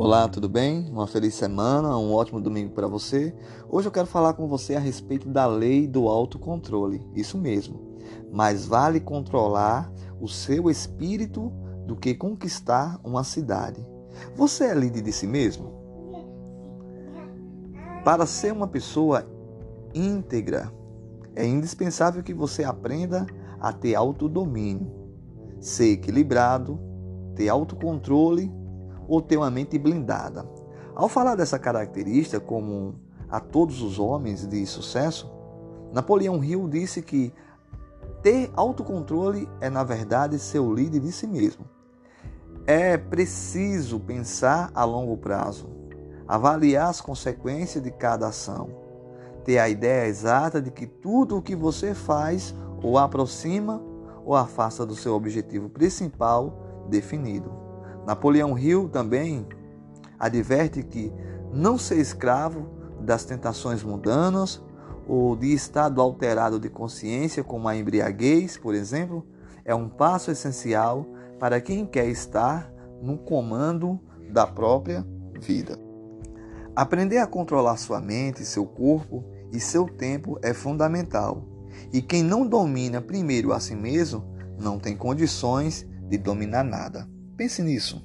Olá, tudo bem? Uma feliz semana, um ótimo domingo para você. Hoje eu quero falar com você a respeito da lei do autocontrole. Isso mesmo. Mais vale controlar o seu espírito do que conquistar uma cidade. Você é líder de si mesmo? Para ser uma pessoa íntegra, é indispensável que você aprenda a ter autodomínio, ser equilibrado, ter autocontrole ou ter uma mente blindada. Ao falar dessa característica como a todos os homens de sucesso, Napoleão Hill disse que ter autocontrole é, na verdade, ser o líder de si mesmo. É preciso pensar a longo prazo, avaliar as consequências de cada ação, ter a ideia exata de que tudo o que você faz ou aproxima ou afasta do seu objetivo principal definido. Napoleão Hill também adverte que não ser escravo das tentações mundanas ou de estado alterado de consciência, como a embriaguez, por exemplo, é um passo essencial para quem quer estar no comando da própria vida. Aprender a controlar sua mente, seu corpo e seu tempo é fundamental. E quem não domina primeiro a si mesmo não tem condições de dominar nada. Pense nisso.